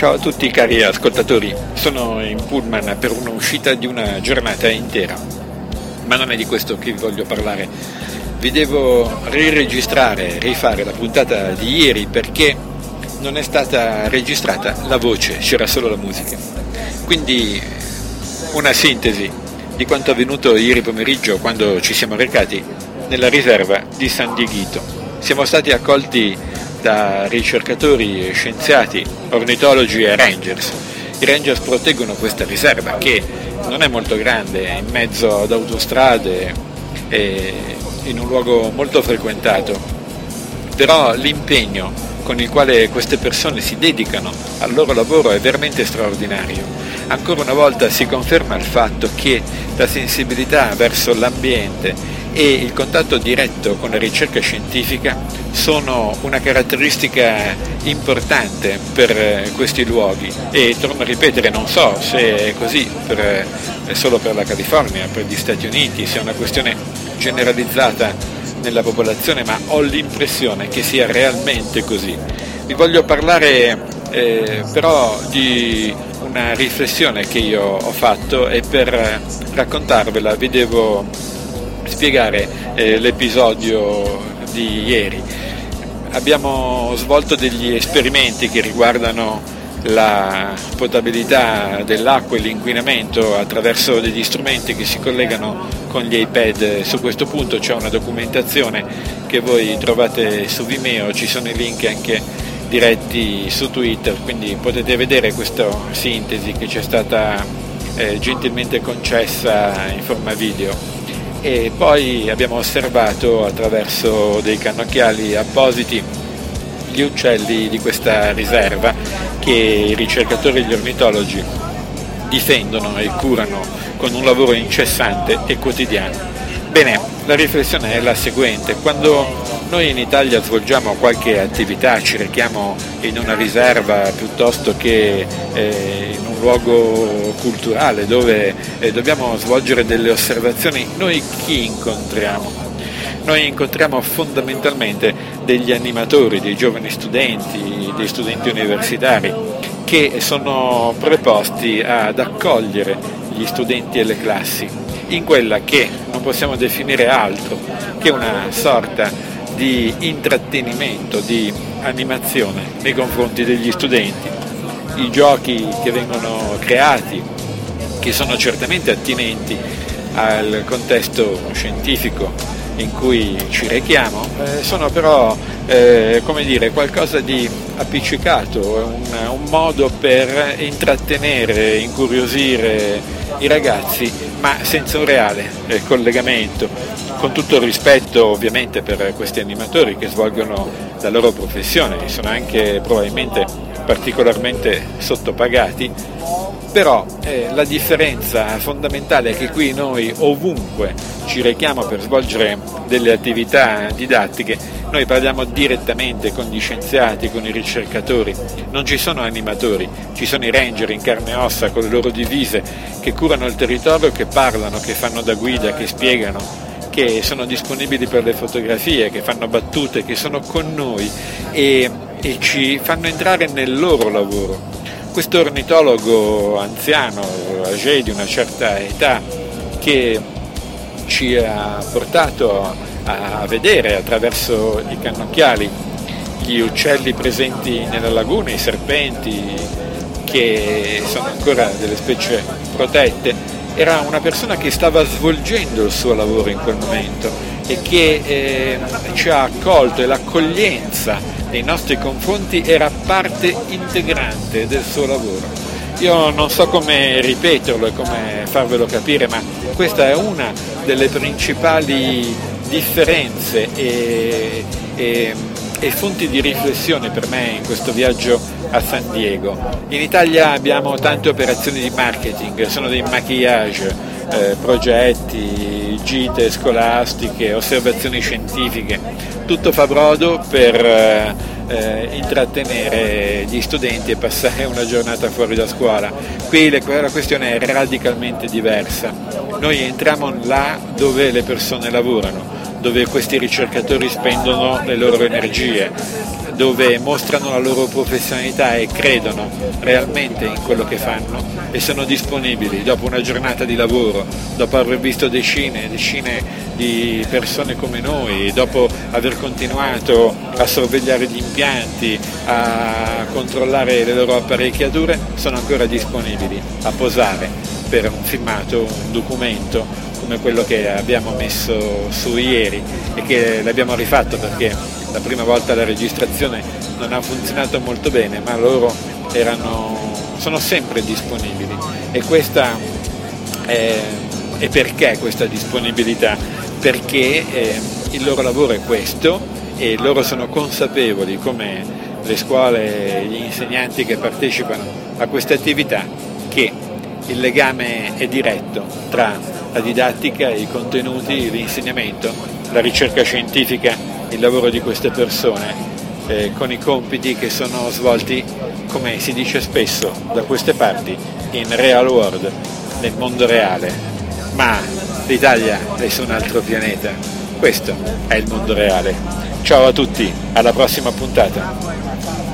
Ciao a tutti cari ascoltatori, sono in pullman per un'uscita di una giornata intera, ma non è di questo che vi voglio parlare. Vi devo riregistrare, rifare la puntata di ieri perché non è stata registrata la voce, c'era solo la musica. Quindi una sintesi di quanto avvenuto ieri pomeriggio quando ci siamo recati nella riserva di San Dieguito. Siamo stati accolti da ricercatori, scienziati, ornitologi e rangers. I rangers proteggono questa riserva che non è molto grande, è in mezzo ad autostrade e in un luogo molto frequentato, però l'impegno con il quale queste persone si dedicano al loro lavoro è veramente straordinario. Ancora una volta si conferma il fatto che la sensibilità verso l'ambiente e il contatto diretto con la ricerca scientifica sono una caratteristica importante per eh, questi luoghi e torno a ripetere, non so se è così per, solo per la California, per gli Stati Uniti, se è una questione generalizzata nella popolazione, ma ho l'impressione che sia realmente così. Vi voglio parlare eh, però di una riflessione che io ho fatto e per raccontarvela vi devo spiegare eh, l'episodio di ieri. Abbiamo svolto degli esperimenti che riguardano la potabilità dell'acqua e l'inquinamento attraverso degli strumenti che si collegano con gli iPad. Su questo punto c'è una documentazione che voi trovate su Vimeo, ci sono i link anche diretti su Twitter, quindi potete vedere questa sintesi che ci è stata eh, gentilmente concessa in forma video e poi abbiamo osservato attraverso dei cannocchiali appositi gli uccelli di questa riserva che i ricercatori e gli ornitologi difendono e curano con un lavoro incessante e quotidiano. Bene, la riflessione è la seguente, quando noi in Italia svolgiamo qualche attività, ci rechiamo in una riserva piuttosto che eh, in un luogo culturale dove eh, dobbiamo svolgere delle osservazioni, noi chi incontriamo? Noi incontriamo fondamentalmente degli animatori, dei giovani studenti, dei studenti universitari che sono preposti ad accogliere gli studenti e le classi in quella che non possiamo definire altro che una sorta di intrattenimento, di animazione nei confronti degli studenti. I giochi che vengono creati, che sono certamente attinenti al contesto scientifico in cui ci rechiamo, eh, sono però eh, dire, qualcosa di appiccicato, un, un modo per intrattenere, incuriosire i ragazzi, ma senza un reale eh, collegamento, con tutto il rispetto ovviamente per questi animatori che svolgono la loro professione, sono anche probabilmente particolarmente sottopagati, però eh, la differenza fondamentale è che qui noi ovunque ci rechiamo per svolgere delle attività didattiche, noi parliamo direttamente con gli scienziati, con i ricercatori, non ci sono animatori, ci sono i ranger in carne e ossa con le loro divise che curano il territorio, che parlano, che fanno da guida, che spiegano, che sono disponibili per le fotografie, che fanno battute, che sono con noi e, e ci fanno entrare nel loro lavoro. Questo ornitologo anziano, âgé di una certa età, che ci ha portato a vedere attraverso i cannocchiali gli uccelli presenti nella laguna, i serpenti, che sono ancora delle specie protette, era una persona che stava svolgendo il suo lavoro in quel momento e che eh, ci ha accolto e l'accoglienza nei nostri confronti era parte integrante del suo lavoro. Io non so come ripeterlo e come farvelo capire, ma questa è una delle principali differenze e, e, e fonti di riflessione per me in questo viaggio a San Diego. In Italia abbiamo tante operazioni di marketing, sono dei maquillage, eh, progetti, gite scolastiche, osservazioni scientifiche, tutto fa brodo per eh, eh, intrattenere gli studenti e passare una giornata fuori da scuola. Qui la questione è radicalmente diversa. Noi entriamo là dove le persone lavorano, dove questi ricercatori spendono le loro energie, dove mostrano la loro professionalità e credono realmente in quello che fanno e sono disponibili dopo una giornata di lavoro, dopo aver visto decine e decine di persone come noi, dopo aver continuato a sorvegliare gli impianti, a controllare le loro apparecchiature, sono ancora disponibili a posare per un filmato, un documento come quello che abbiamo messo su ieri e che l'abbiamo rifatto perché la prima volta la registrazione non ha funzionato molto bene, ma loro erano, sono sempre disponibili e questa è, è perché questa disponibilità? Perché eh, il loro lavoro è questo e loro sono consapevoli come le scuole e gli insegnanti che partecipano a questa attività che il legame è diretto tra la didattica, i contenuti, l'insegnamento, la ricerca scientifica, il lavoro di queste persone eh, con i compiti che sono svolti, come si dice spesso da queste parti, in real world, nel mondo reale. Ma l'Italia è su un altro pianeta. Questo è il mondo reale. Ciao a tutti, alla prossima puntata.